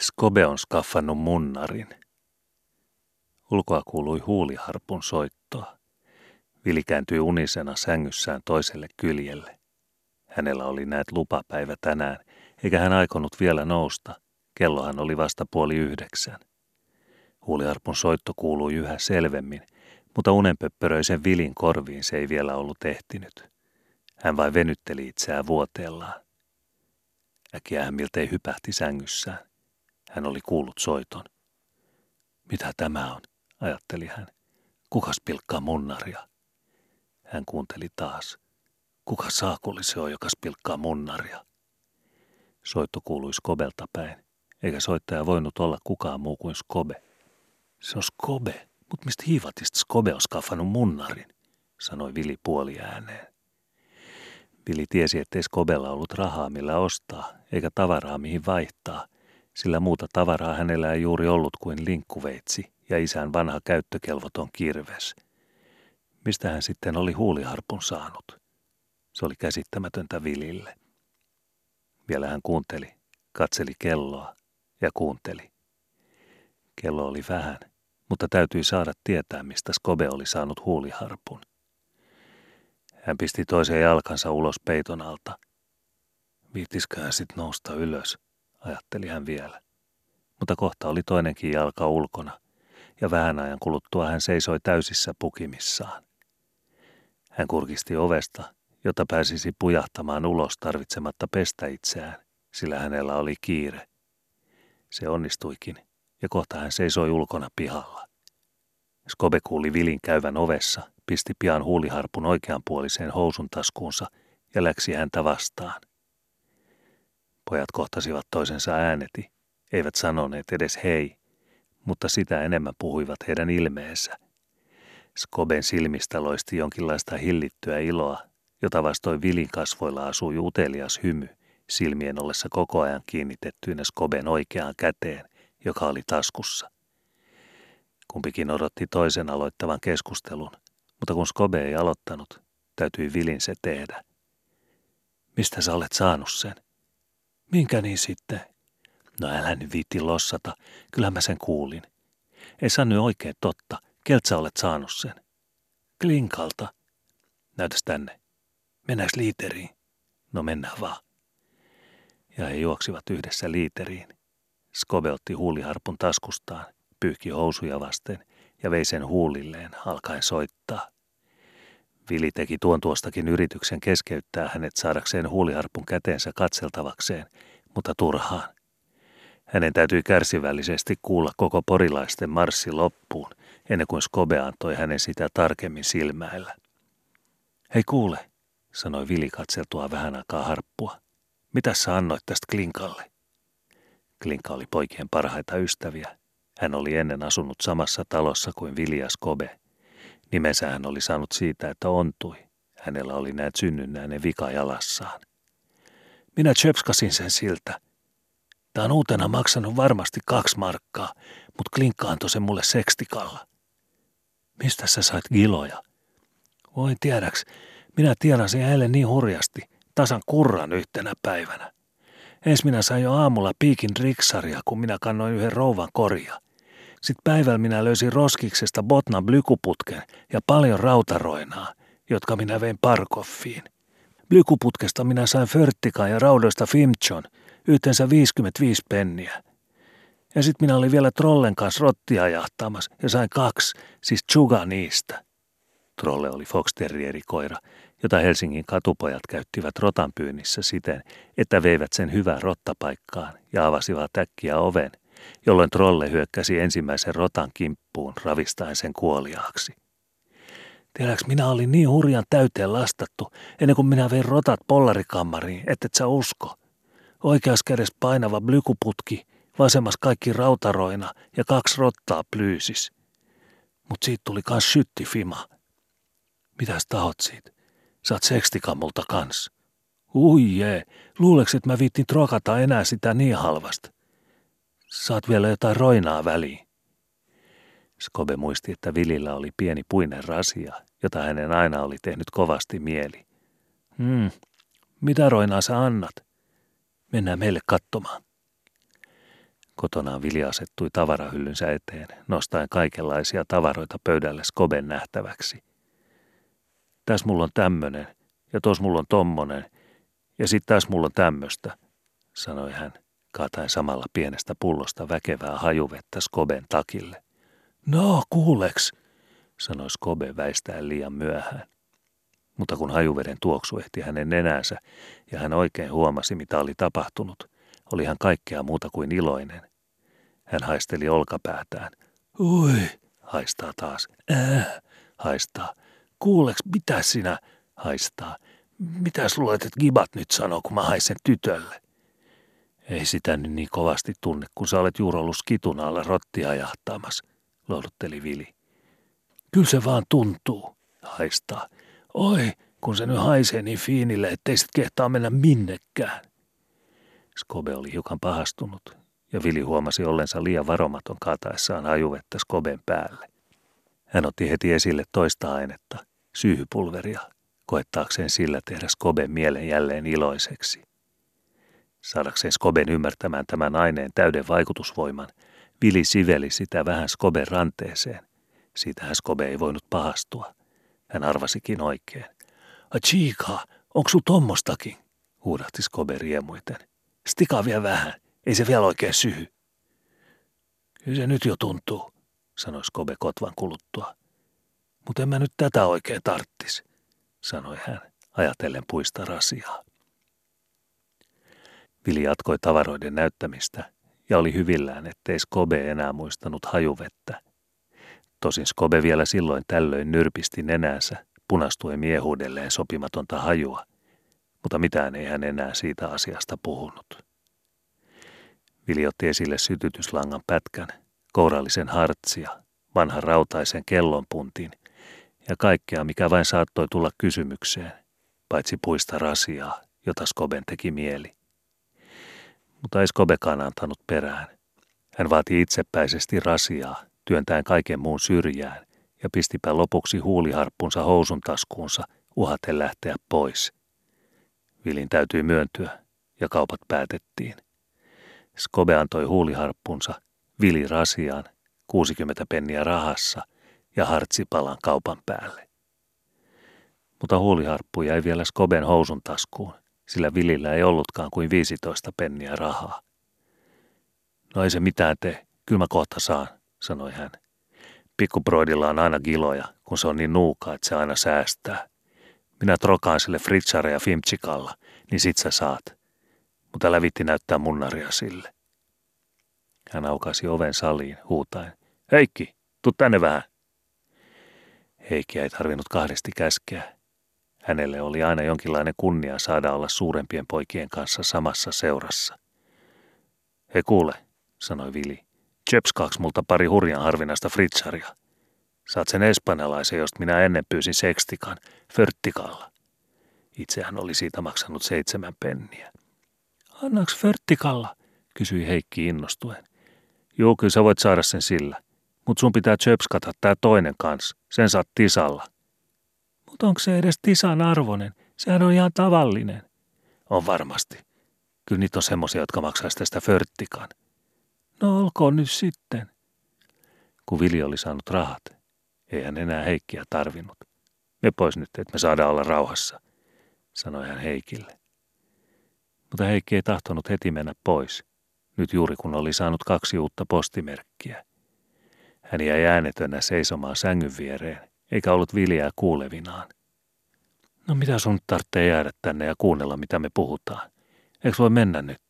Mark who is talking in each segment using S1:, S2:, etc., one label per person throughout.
S1: Skobe on skaffannut munnarin. Ulkoa kuului huuliharpun soittoa. Vili kääntyi unisena sängyssään toiselle kyljelle. Hänellä oli näet lupapäivä tänään, eikä hän aikonut vielä nousta. Kellohan oli vasta puoli yhdeksän. Huuliharpun soitto kuului yhä selvemmin, mutta unenpöppöröisen Vilin korviin se ei vielä ollut ehtinyt. Hän vain venytteli itseään vuoteellaan. Äkkiä hän miltei hypähti sängyssään. Hän oli kuullut soiton. Mitä tämä on, ajatteli hän. Kukas pilkkaa munnaria? Hän kuunteli taas. Kuka saakuli se on, joka pilkkaa munnaria? Soitto kuului Skobelta päin, eikä soittaja voinut olla kukaan muu kuin Skobe. Se on Skobe, mutta mistä hiivatista Skobe on skaffannut munnarin, sanoi Vili puoli ääneen. Vili tiesi, ettei Skobella ollut rahaa millä ostaa, eikä tavaraa mihin vaihtaa, sillä muuta tavaraa hänellä ei juuri ollut kuin linkkuveitsi ja isän vanha käyttökelvoton kirves. Mistä hän sitten oli huuliharpun saanut? Se oli käsittämätöntä Vilille. Vielä hän kuunteli, katseli kelloa ja kuunteli. Kello oli vähän, mutta täytyi saada tietää, mistä Skobe oli saanut huuliharpun. Hän pisti toisen jalkansa ulos peiton alta. Viittiskään sit nousta ylös, ajatteli hän vielä. Mutta kohta oli toinenkin jalka ulkona, ja vähän ajan kuluttua hän seisoi täysissä pukimissaan. Hän kurkisti ovesta, jota pääsisi pujahtamaan ulos tarvitsematta pestä itseään, sillä hänellä oli kiire. Se onnistuikin, ja kohta hän seisoi ulkona pihalla. Skobe kuuli Vilin käyvän ovessa, pisti pian huuliharpun oikeanpuoliseen housun taskuunsa ja läksi häntä vastaan. Pojat kohtasivat toisensa ääneti, eivät sanoneet edes hei, mutta sitä enemmän puhuivat heidän ilmeensä. Skoben silmistä loisti jonkinlaista hillittyä iloa, jota vastoin Vilin kasvoilla asui utelias hymy, silmien ollessa koko ajan kiinnitettyinä Skoben oikeaan käteen, joka oli taskussa. Kumpikin odotti toisen aloittavan keskustelun, mutta kun Skobe ei aloittanut, täytyi Vilin se tehdä. Mistä sä olet saanut sen? Minkä niin sitten? No älä nyt viitti lossata, kyllä mä sen kuulin. Ei sano oikein totta, keltä sä olet saanut sen? Klinkalta. Näytäs tänne. Mennäänkö liiteriin? No mennään vaan. Ja he juoksivat yhdessä liiteriin. Skobe otti huuliharpun taskustaan, pyyhki housuja vasten ja vei sen huulilleen alkaen soittaa. Vili teki tuon tuostakin yrityksen keskeyttää hänet saadakseen huuliharpun käteensä katseltavakseen, mutta turhaan. Hänen täytyi kärsivällisesti kuulla koko porilaisten marssi loppuun, ennen kuin Skobe antoi hänen sitä tarkemmin silmäillä. Hei kuule, sanoi Vili katseltua vähän aikaa harppua. Mitä sä annoit tästä Klinkalle? Klinka oli poikien parhaita ystäviä. Hän oli ennen asunut samassa talossa kuin Vilja Skobe. Nimensä hän oli saanut siitä, että ontui. Hänellä oli näet synnynnäinen vika jalassaan. Minä chöpskasin sen siltä. Tämä on uutena maksanut varmasti kaksi markkaa, mutta Klinkka antoi sen mulle sekstikalla. Mistä sä sait giloja? Voi tiedäks, minä tienasin eilen niin hurjasti, tasan kurran yhtenä päivänä. Ensin minä sain jo aamulla piikin riksaria, kun minä kannoin yhden rouvan korja. Sitten päivällä minä löysin roskiksesta botnan blykuputken ja paljon rautaroinaa, jotka minä vein Parkoffiin. Blykuputkesta minä sain förttikan ja raudoista Fimchon, yhteensä 55 penniä. Ja sitten minä olin vielä trollen kanssa rottia jahtaamassa ja sain kaksi, siis chuga niistä. Trolle oli Fox koira, jota Helsingin katupojat käyttivät rotanpyynnissä siten, että veivät sen hyvään rottapaikkaan ja avasivat äkkiä oven, jolloin trolle hyökkäsi ensimmäisen rotan kimppuun ravistaen sen kuoliaaksi. Tiedäks, minä olin niin hurjan täyteen lastattu, ennen kuin minä vein rotat pollarikammariin, et sä usko. Oikeas kädessä painava blykuputki, vasemmas kaikki rautaroina ja kaksi rottaa plyysis. Mut siitä tuli kans syttifima. Mitäs tahot siitä? Saat sekstikamulta kans. Ui jee, luuleks, että mä viittin trokata enää sitä niin halvasta? Saat vielä jotain roinaa väliin. Skobe muisti, että Vilillä oli pieni puinen rasia, jota hänen aina oli tehnyt kovasti mieli. Hmm, mitä roinaa sä annat? Mennään meille katsomaan. Kotonaan Vili asettui tavarahyllynsä eteen, nostaen kaikenlaisia tavaroita pöydälle Skoben nähtäväksi. Täs mulla on tämmönen, ja tos mulla on tommonen, ja sit täs mulla on tämmöstä, sanoi hän, kaataen samalla pienestä pullosta väkevää hajuvettä Skoben takille. No, kuuleks, sanoi Skobe väistäen liian myöhään. Mutta kun hajuveden tuoksu ehti hänen nenänsä ja hän oikein huomasi, mitä oli tapahtunut, oli hän kaikkea muuta kuin iloinen. Hän haisteli olkapäätään. Ui, haistaa taas. Äh, haistaa. Kuuleks, mitä sinä, haistaa. Mitäs luulet, että Gibat nyt sanoo, kun mä haisen tytölle? Ei sitä niin kovasti tunne, kun sä olet juuri ollut skitun alla rottia jahtaamassa, lohdutteli Vili. Kyllä se vaan tuntuu, haistaa. Oi, kun se nyt haisee niin fiinille, ettei sit kehtaa mennä minnekään. Skobe oli hiukan pahastunut, ja Vili huomasi ollensa liian varomaton kaataessaan hajuvettä Skoben päälle. Hän otti heti esille toista ainetta, syyhypulveria, koettaakseen sillä tehdä Skoben mielen jälleen iloiseksi. Saadakseen Skoben ymmärtämään tämän aineen täyden vaikutusvoiman, Vili siveli sitä vähän Skoben ranteeseen. Siitähän Skobe ei voinut pahastua. Hän arvasikin oikein. Achika, onko sul tommostakin? huudahti Skobe riemuiten. Stikaa vielä vähän, ei se vielä oikein syhy. Kyllä se nyt jo tuntuu, sanoi Skobe kotvan kuluttua. Mutta en mä nyt tätä oikein tarttis, sanoi hän, ajatellen puista rasiaa. Vili jatkoi tavaroiden näyttämistä ja oli hyvillään, ettei Skobe enää muistanut hajuvettä. Tosin Skobe vielä silloin tällöin nyrpisti nenänsä, punastuen miehuudelleen sopimatonta hajua, mutta mitään ei hän enää siitä asiasta puhunut. Vili otti esille sytytyslangan pätkän, kourallisen hartsia, vanhan rautaisen kellonpuntin ja kaikkea, mikä vain saattoi tulla kysymykseen, paitsi puista rasiaa, jota Skoben teki mieli. Mutta ei Skobekaan antanut perään. Hän vaati itsepäisesti rasiaa, työntäen kaiken muun syrjään, ja pistipä lopuksi huuliharppunsa housun taskuunsa, uhaten lähteä pois. Vilin täytyi myöntyä, ja kaupat päätettiin. Skobe antoi huuliharppunsa, Vili rasiaan, 60 penniä rahassa ja hartsipalan kaupan päälle. Mutta huuliharppu jäi vielä Skoben housun taskuun, sillä Vilillä ei ollutkaan kuin 15 penniä rahaa. No ei se mitään tee, kyllä mä kohta saan, sanoi hän. Pikkubroidilla on aina giloja, kun se on niin nuuka, että se aina säästää. Minä trokaan sille Fritsare ja Fimtsikalla, niin sit sä saat. Mutta älä vitti näyttää munnaria sille. Hän aukasi oven saliin huutaen. Heikki, tuu tänne vähän. Heikki ei tarvinnut kahdesti käskeä. Hänelle oli aina jonkinlainen kunnia saada olla suurempien poikien kanssa samassa seurassa. He kuule, sanoi Vili. Chepskaaks multa pari hurjan harvinaista fritsaria. Saat sen espanjalaisen, josta minä ennen pyysin sekstikan, förttikalla. Itsehän oli siitä maksanut seitsemän penniä. Annaks förttikalla, kysyi Heikki innostuen. Juu, kyllä sä voit saada sen sillä. Mut sun pitää chöpskata tää toinen kans. Sen saat tisalla. Mut onko se edes tisan arvonen? Sehän on ihan tavallinen. On varmasti. Kyllä niitä on semmosia, jotka maksaisi tästä förttikan. No olkoon nyt sitten. Kun Vili oli saanut rahat, ei hän enää Heikkiä tarvinnut. Me pois nyt, että me saadaan olla rauhassa, sanoi hän Heikille. Mutta Heikki ei tahtonut heti mennä pois, nyt juuri kun oli saanut kaksi uutta postimerkkiä. Hän jäi äänetönä seisomaan sängyn viereen, eikä ollut Viliää kuulevinaan. No mitä sun tarvitsee jäädä tänne ja kuunnella, mitä me puhutaan? Eikö voi mennä nyt?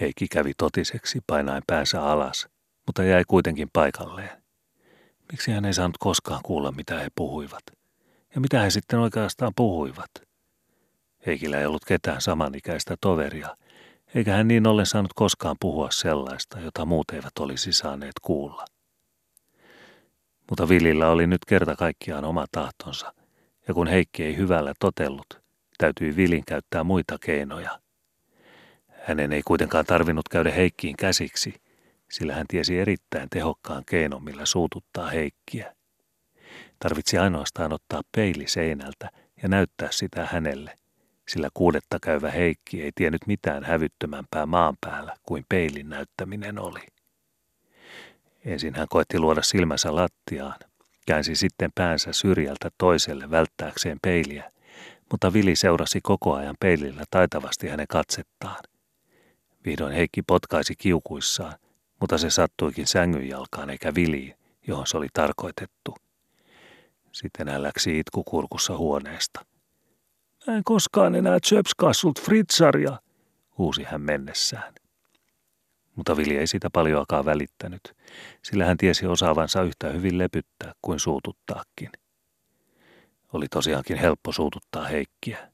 S1: Heikki kävi totiseksi painaen päänsä alas, mutta jäi kuitenkin paikalleen. Miksi hän ei saanut koskaan kuulla, mitä he puhuivat? Ja mitä he sitten oikeastaan puhuivat? Heikillä ei ollut ketään samanikäistä toveria, eikä hän niin ollen saanut koskaan puhua sellaista, jota muut eivät olisi saaneet kuulla. Mutta Vilillä oli nyt kerta kaikkiaan oma tahtonsa, ja kun Heikki ei hyvällä totellut, täytyi Vilin käyttää muita keinoja – hänen ei kuitenkaan tarvinnut käydä Heikkiin käsiksi, sillä hän tiesi erittäin tehokkaan keinon, millä suututtaa Heikkiä. Tarvitsi ainoastaan ottaa peili seinältä ja näyttää sitä hänelle. sillä kuudetta käyvä Heikki ei tiennyt mitään hävyttömämpää maan päällä kuin peilin näyttäminen oli. Ensin hän koetti luoda silmänsä lattiaan, käänsi sitten päänsä syrjältä toiselle välttääkseen peiliä, mutta Vili seurasi koko ajan peilillä taitavasti hänen katsettaan. Vihdoin Heikki potkaisi kiukuissaan, mutta se sattuikin sängyn jalkaan eikä Viliin, johon se oli tarkoitettu. Sitten hän läksi itkukurkussa huoneesta. Mä en koskaan enää Chöpskassult Fritsaria, huusi hän mennessään. Mutta Vili ei sitä paljoakaan välittänyt, sillä hän tiesi osaavansa yhtä hyvin lepyttää kuin suututtaakin. Oli tosiaankin helppo suututtaa Heikkiä.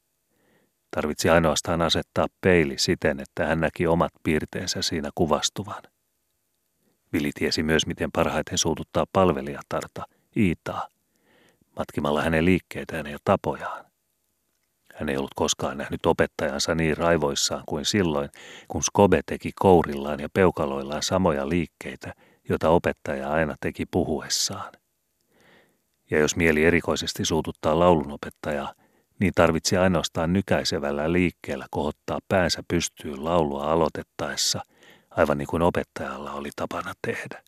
S1: Tarvitsi ainoastaan asettaa peili siten, että hän näki omat piirteensä siinä kuvastuvan. Vili tiesi myös, miten parhaiten suututtaa palvelijatarta, Iitaa, matkimalla hänen liikkeitään ja tapojaan. Hän ei ollut koskaan nähnyt opettajansa niin raivoissaan kuin silloin, kun Skobe teki kourillaan ja peukaloillaan samoja liikkeitä, joita opettaja aina teki puhuessaan. Ja jos mieli erikoisesti suututtaa laulunopettajaa, niin tarvitsi ainoastaan nykäisevällä liikkeellä kohottaa päänsä pystyyn laulua aloitettaessa, aivan niin kuin opettajalla oli tapana tehdä.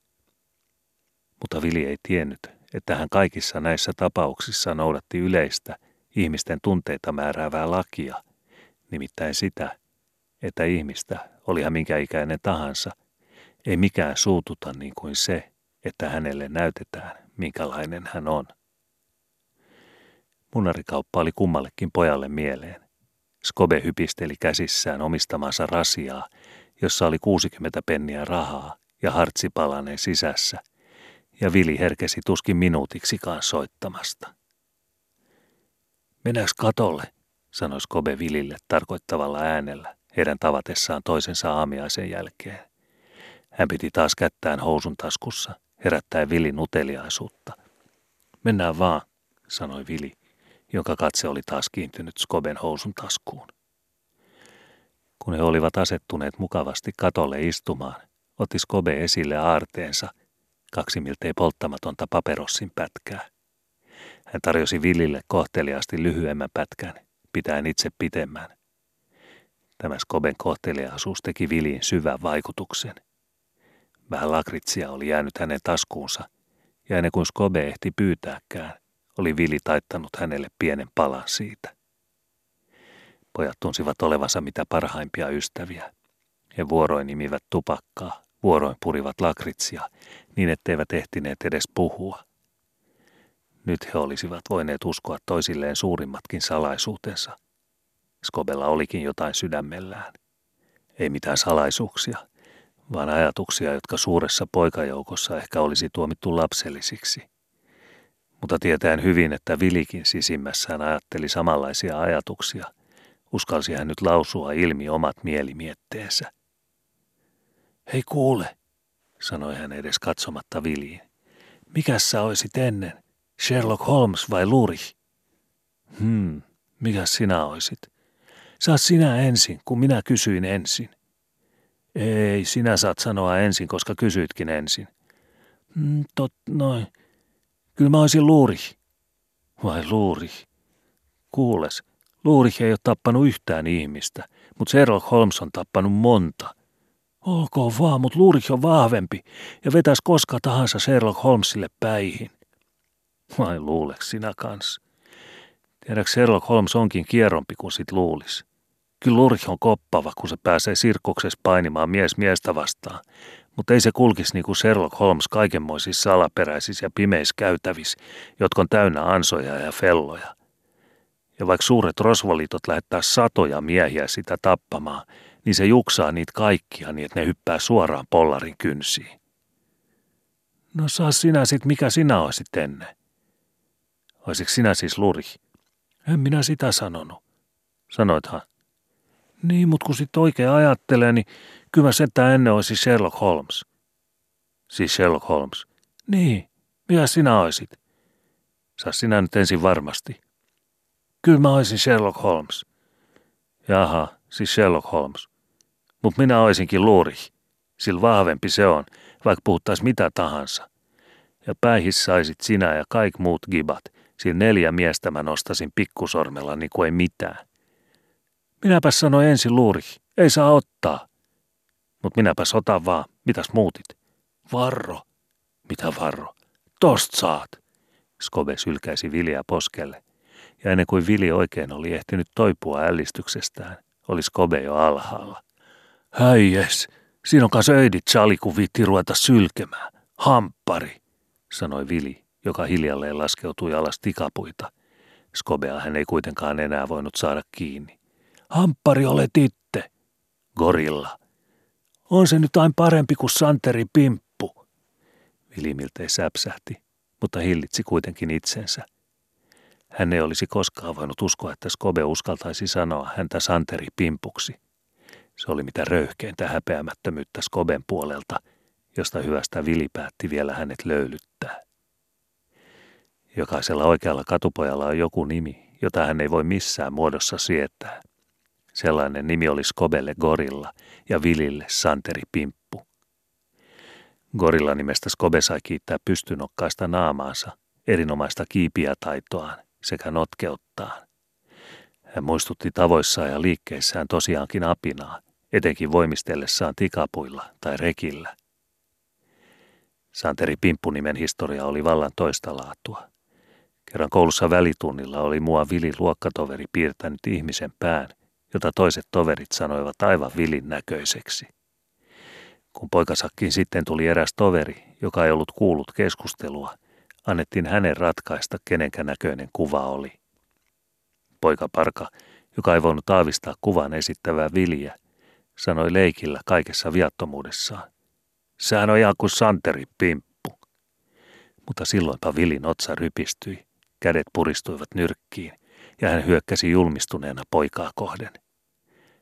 S1: Mutta Vili ei tiennyt, että hän kaikissa näissä tapauksissa noudatti yleistä – ihmisten tunteita määräävää lakia, nimittäin sitä, että ihmistä, oli hän minkä ikäinen tahansa, ei mikään suututa niin kuin se, että hänelle näytetään, minkälainen hän on. Munarikauppa oli kummallekin pojalle mieleen. Skobe hypisteli käsissään omistamansa rasiaa, jossa oli 60 penniä rahaa ja hartsipalanen sisässä, ja Vili herkesi tuskin minuutiksikaan soittamasta. Mennäänkö katolle, sanoi Skobe Vilille tarkoittavalla äänellä heidän tavatessaan toisensa aamiaisen jälkeen. Hän piti taas kättään housun taskussa, herättäen Vilin uteliaisuutta. Mennään vaan, sanoi Vili, jonka katse oli taas kiintynyt Skoben housun taskuun. Kun he olivat asettuneet mukavasti katolle istumaan, otti Skobe esille aarteensa, kaksi miltei polttamatonta paperossin pätkää. Hän tarjosi Villille kohteliaasti lyhyemmän pätkän, pitäen itse pitemmän. Tämä Skoben kohteliaisuus teki Viliin syvän vaikutuksen. Vähän lakritsia oli jäänyt hänen taskuunsa, ja ennen kuin Skobe ehti pyytääkään, oli Vili taittanut hänelle pienen palan siitä. Pojat tunsivat olevansa mitä parhaimpia ystäviä. He vuoroin nimivät tupakkaa, vuoroin purivat lakritsia, niin etteivät ehtineet edes puhua. Nyt he olisivat voineet uskoa toisilleen suurimmatkin salaisuutensa. Skobella olikin jotain sydämellään. Ei mitään salaisuuksia, vaan ajatuksia, jotka suuressa poikajoukossa ehkä olisi tuomittu lapsellisiksi. Mutta tietäen hyvin, että Vilikin sisimmässään ajatteli samanlaisia ajatuksia, uskalsi hän nyt lausua ilmi omat mielimietteensä. Hei kuule, sanoi hän edes katsomatta Viliin. Mikäs sä oisit ennen? Sherlock Holmes vai Lurich? Hmm, mikä sinä oisit? Saa sinä ensin, kun minä kysyin ensin. Ei, sinä saat sanoa ensin, koska kysyitkin ensin. Mm, tot, noin. Kyllä mä olisin Lurich. Vai Lurich? Kuules, Lurich ei ole tappanut yhtään ihmistä, mutta Sherlock Holmes on tappanut monta. Olkoon vaan, mutta Lurich on vahvempi ja vetäisi koska tahansa Sherlock Holmesille päihin. Vai luuleks sinä kans? Tiedäks Sherlock Holmes onkin kierrompi kuin sit luulis. Kyllä Lurch on koppava, kun se pääsee sirkuksessa painimaan mies miestä vastaan, mutta ei se kulkisi niin kuin Sherlock Holmes kaikenmoisissa salaperäisissä ja pimeissä käytävissä, jotka on täynnä ansoja ja felloja. Ja vaikka suuret rosvoliitot lähettää satoja miehiä sitä tappamaan, niin se juksaa niitä kaikkia niin, että ne hyppää suoraan pollarin kynsiin. No saa sinä sit, mikä sinä olisit ennen. Oisiko sinä siis luri? En minä sitä sanonut. Sanoithan. Niin, mutta kun sit oikein ajattelee, niin kyllä että ennen olisi Sherlock Holmes. Siis Sherlock Holmes. Niin, mikä sinä oisit? Saa sinä nyt ensin varmasti. Kyllä mä olisin Sherlock Holmes. Jaha, siis Sherlock Holmes. Mut minä oisinkin luuri. Sillä vahvempi se on, vaikka puhuttais mitä tahansa. Ja päihissä saisit sinä ja kaik muut gibat – Siinä neljä miestä mä nostasin pikkusormella niin kuin ei mitään. Minäpä sanoi ensin luuri, ei saa ottaa. Mut minäpä otan vaan, mitäs muutit? Varro. Mitä varro? Tost saat. Skobe sylkäisi Viliä poskelle, ja ennen kuin Vili oikein oli ehtinyt toipua ällistyksestään, oli Skobe jo alhaalla. Häijes, siinä on kanssa öidit sali, kun viitti ruveta sylkemään. Hamppari, sanoi Vili, joka hiljalleen laskeutui alas tikapuita. Skobea hän ei kuitenkaan enää voinut saada kiinni. Hamppari olet itse. Gorilla. On se nyt aina parempi kuin Santeri Pimppu. Vili miltei säpsähti, mutta hillitsi kuitenkin itsensä. Hän ei olisi koskaan voinut uskoa, että Skobe uskaltaisi sanoa häntä Santeri Pimpuksi. Se oli mitä röyhkeintä häpeämättömyyttä Skoben puolelta, josta hyvästä Vili päätti vielä hänet löylyttää. Jokaisella oikealla katupojalla on joku nimi, jota hän ei voi missään muodossa sietää. Sellainen nimi oli Skobelle Gorilla ja Vilille Santeri Pimppu. Gorilla nimestä Skobe sai kiittää pystynokkaista naamaansa, erinomaista kiipiätaitoaan sekä notkeuttaan. Hän muistutti tavoissaan ja liikkeissään tosiaankin apinaa, etenkin voimistellessaan tikapuilla tai rekillä. Santeri Pimppu-nimen historia oli vallan toista laatua. Kerran koulussa välitunnilla oli mua Vili luokkatoveri piirtänyt ihmisen pään, jota toiset toverit sanoivat aivan vilin näköiseksi. Kun poikasakkiin sitten tuli eräs toveri, joka ei ollut kuullut keskustelua, annettiin hänen ratkaista, kenenkä näköinen kuva oli. Poika Parka, joka ei voinut aavistaa kuvan esittävää Viliä, sanoi leikillä kaikessa viattomuudessaan. Sehän on ihan kuin Santeri Pimppu. Mutta silloinpa Vilin otsa rypistyi, kädet puristuivat nyrkkiin ja hän hyökkäsi julmistuneena poikaa kohden.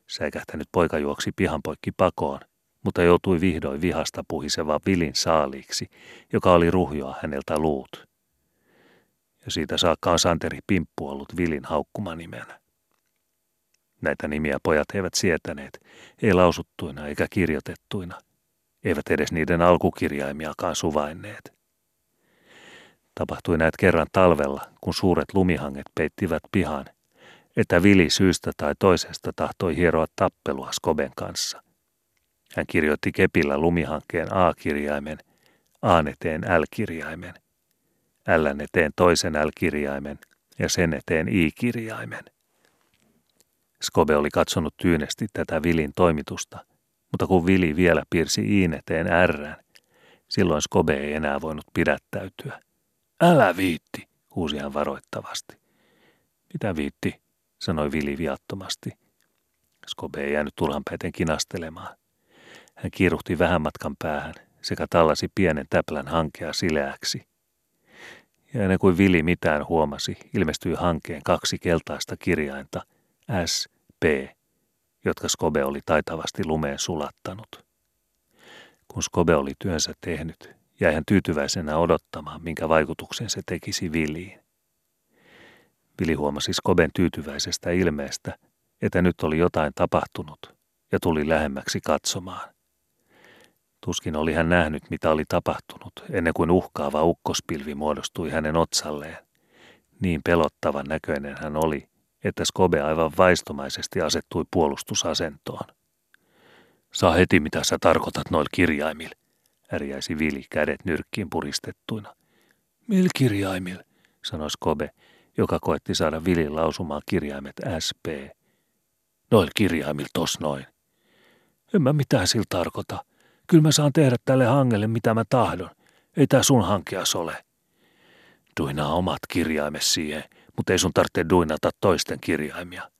S1: Säikähtänyt poika juoksi pihan poikki pakoon, mutta joutui vihdoin vihasta puhiseva Vilin saaliiksi, joka oli ruhjoa häneltä luut. Ja siitä saakka on Santeri Pimppu ollut Vilin haukkuma-nimenä. Näitä nimiä pojat eivät sietäneet, ei lausuttuina eikä kirjoitettuina, eivät edes niiden alkukirjaimiakaan suvainneet. Tapahtui näet kerran talvella, kun suuret lumihanget peittivät pihan, että Vili syystä tai toisesta tahtoi hieroa tappelua Skoben kanssa. Hän kirjoitti kepillä lumihankkeen A-kirjaimen, A eteen L-kirjaimen, L eteen toisen L-kirjaimen ja sen eteen I-kirjaimen. Skobe oli katsonut tyynesti tätä Vilin toimitusta, mutta kun Vili vielä piirsi Iin eteen R, silloin Skobe ei enää voinut pidättäytyä. Älä viitti, huusi hän varoittavasti. Mitä viitti, sanoi Vili viattomasti. Skobe ei jäänyt turhanpäiten kinastelemaan. Hän kiiruhti vähän matkan päähän sekä tallasi pienen täplän hankea sileäksi. Ja ennen kuin Vili mitään huomasi, ilmestyi hankeen kaksi keltaista kirjainta, S, P, jotka Skobe oli taitavasti lumeen sulattanut. Kun Skobe oli työnsä tehnyt, jäi hän tyytyväisenä odottamaan, minkä vaikutuksen se tekisi Viliin. Vili huomasi Skoben tyytyväisestä ilmeestä, että nyt oli jotain tapahtunut, ja tuli lähemmäksi katsomaan. Tuskin oli hän nähnyt, mitä oli tapahtunut, ennen kuin uhkaava ukkospilvi muodostui hänen otsalleen. Niin pelottavan näköinen hän oli, että Skobe aivan vaistomaisesti asettui puolustusasentoon. Saa heti, mitä sä tarkoitat noilla kirjaimilla, ärjäisi Vili kädet nyrkkiin puristettuina. Mil kirjaimil, sanoi Skobe, joka koetti saada Vilin lausumaan kirjaimet SP. Noil kirjaimil tos noin. En mä mitään sillä tarkoita. Kyllä mä saan tehdä tälle hangelle mitä mä tahdon. Ei tää sun hankias ole. Duinaa omat kirjaimes siihen, mutta ei sun tarvitse duinata toisten kirjaimia.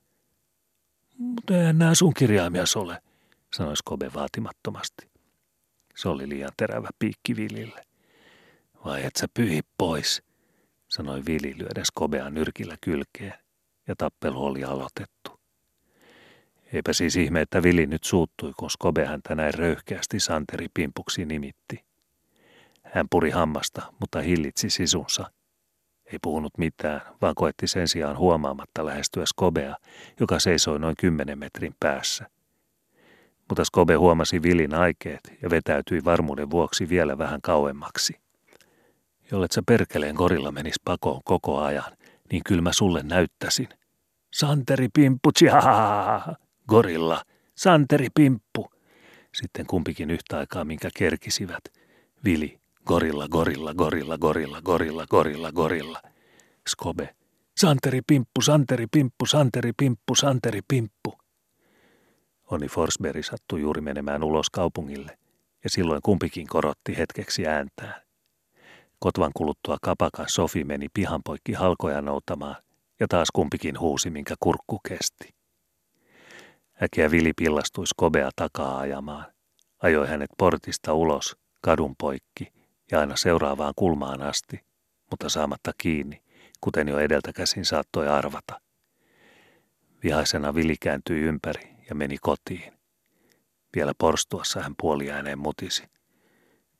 S1: Mutta eihän nää sun kirjaimia ole, sanoi Skobe vaatimattomasti. Se oli liian terävä piikki Vilille. Vai et sä pyhi pois, sanoi Vili lyödä Skobea nyrkillä kylkeen, ja tappelu oli aloitettu. Eipä siis ihme, että Vili nyt suuttui, kun Skobe häntä näin röyhkeästi Santeri Pimpuksi nimitti. Hän puri hammasta, mutta hillitsi sisunsa. Ei puhunut mitään, vaan koetti sen sijaan huomaamatta lähestyä Skobea, joka seisoi noin kymmenen metrin päässä. Mutta Skobe huomasi Vilin aikeet ja vetäytyi varmuuden vuoksi vielä vähän kauemmaksi. Jollet sä perkeleen korilla menis pakoon koko ajan, niin kyllä mä sulle näyttäisin, Santeri Pimppu, gorilla, Santeri Pimppu. Sitten kumpikin yhtä aikaa, minkä kerkisivät. Vili, gorilla, gorilla, gorilla, gorilla, gorilla, gorilla, gorilla. Skobe, Santeri Pimppu, Santeri Pimppu, Santeri Pimppu, Santeri Pimppu. Onni Forsberg sattui juuri menemään ulos kaupungille, ja silloin kumpikin korotti hetkeksi ääntään. Kotvan kuluttua kapakan Sofi meni pihan poikki halkoja noutamaan, ja taas kumpikin huusi, minkä kurkku kesti. Äkeä Vili pillastui Skobea takaa ajamaan. Ajoi hänet portista ulos, kadun poikki ja aina seuraavaan kulmaan asti, mutta saamatta kiinni, kuten jo edeltä käsin saattoi arvata. Vihaisena Vili kääntyi ympäri ja meni kotiin. Vielä porstuassa hän puoliääneen mutisi.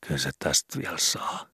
S1: Kyllä se tästä vielä saa.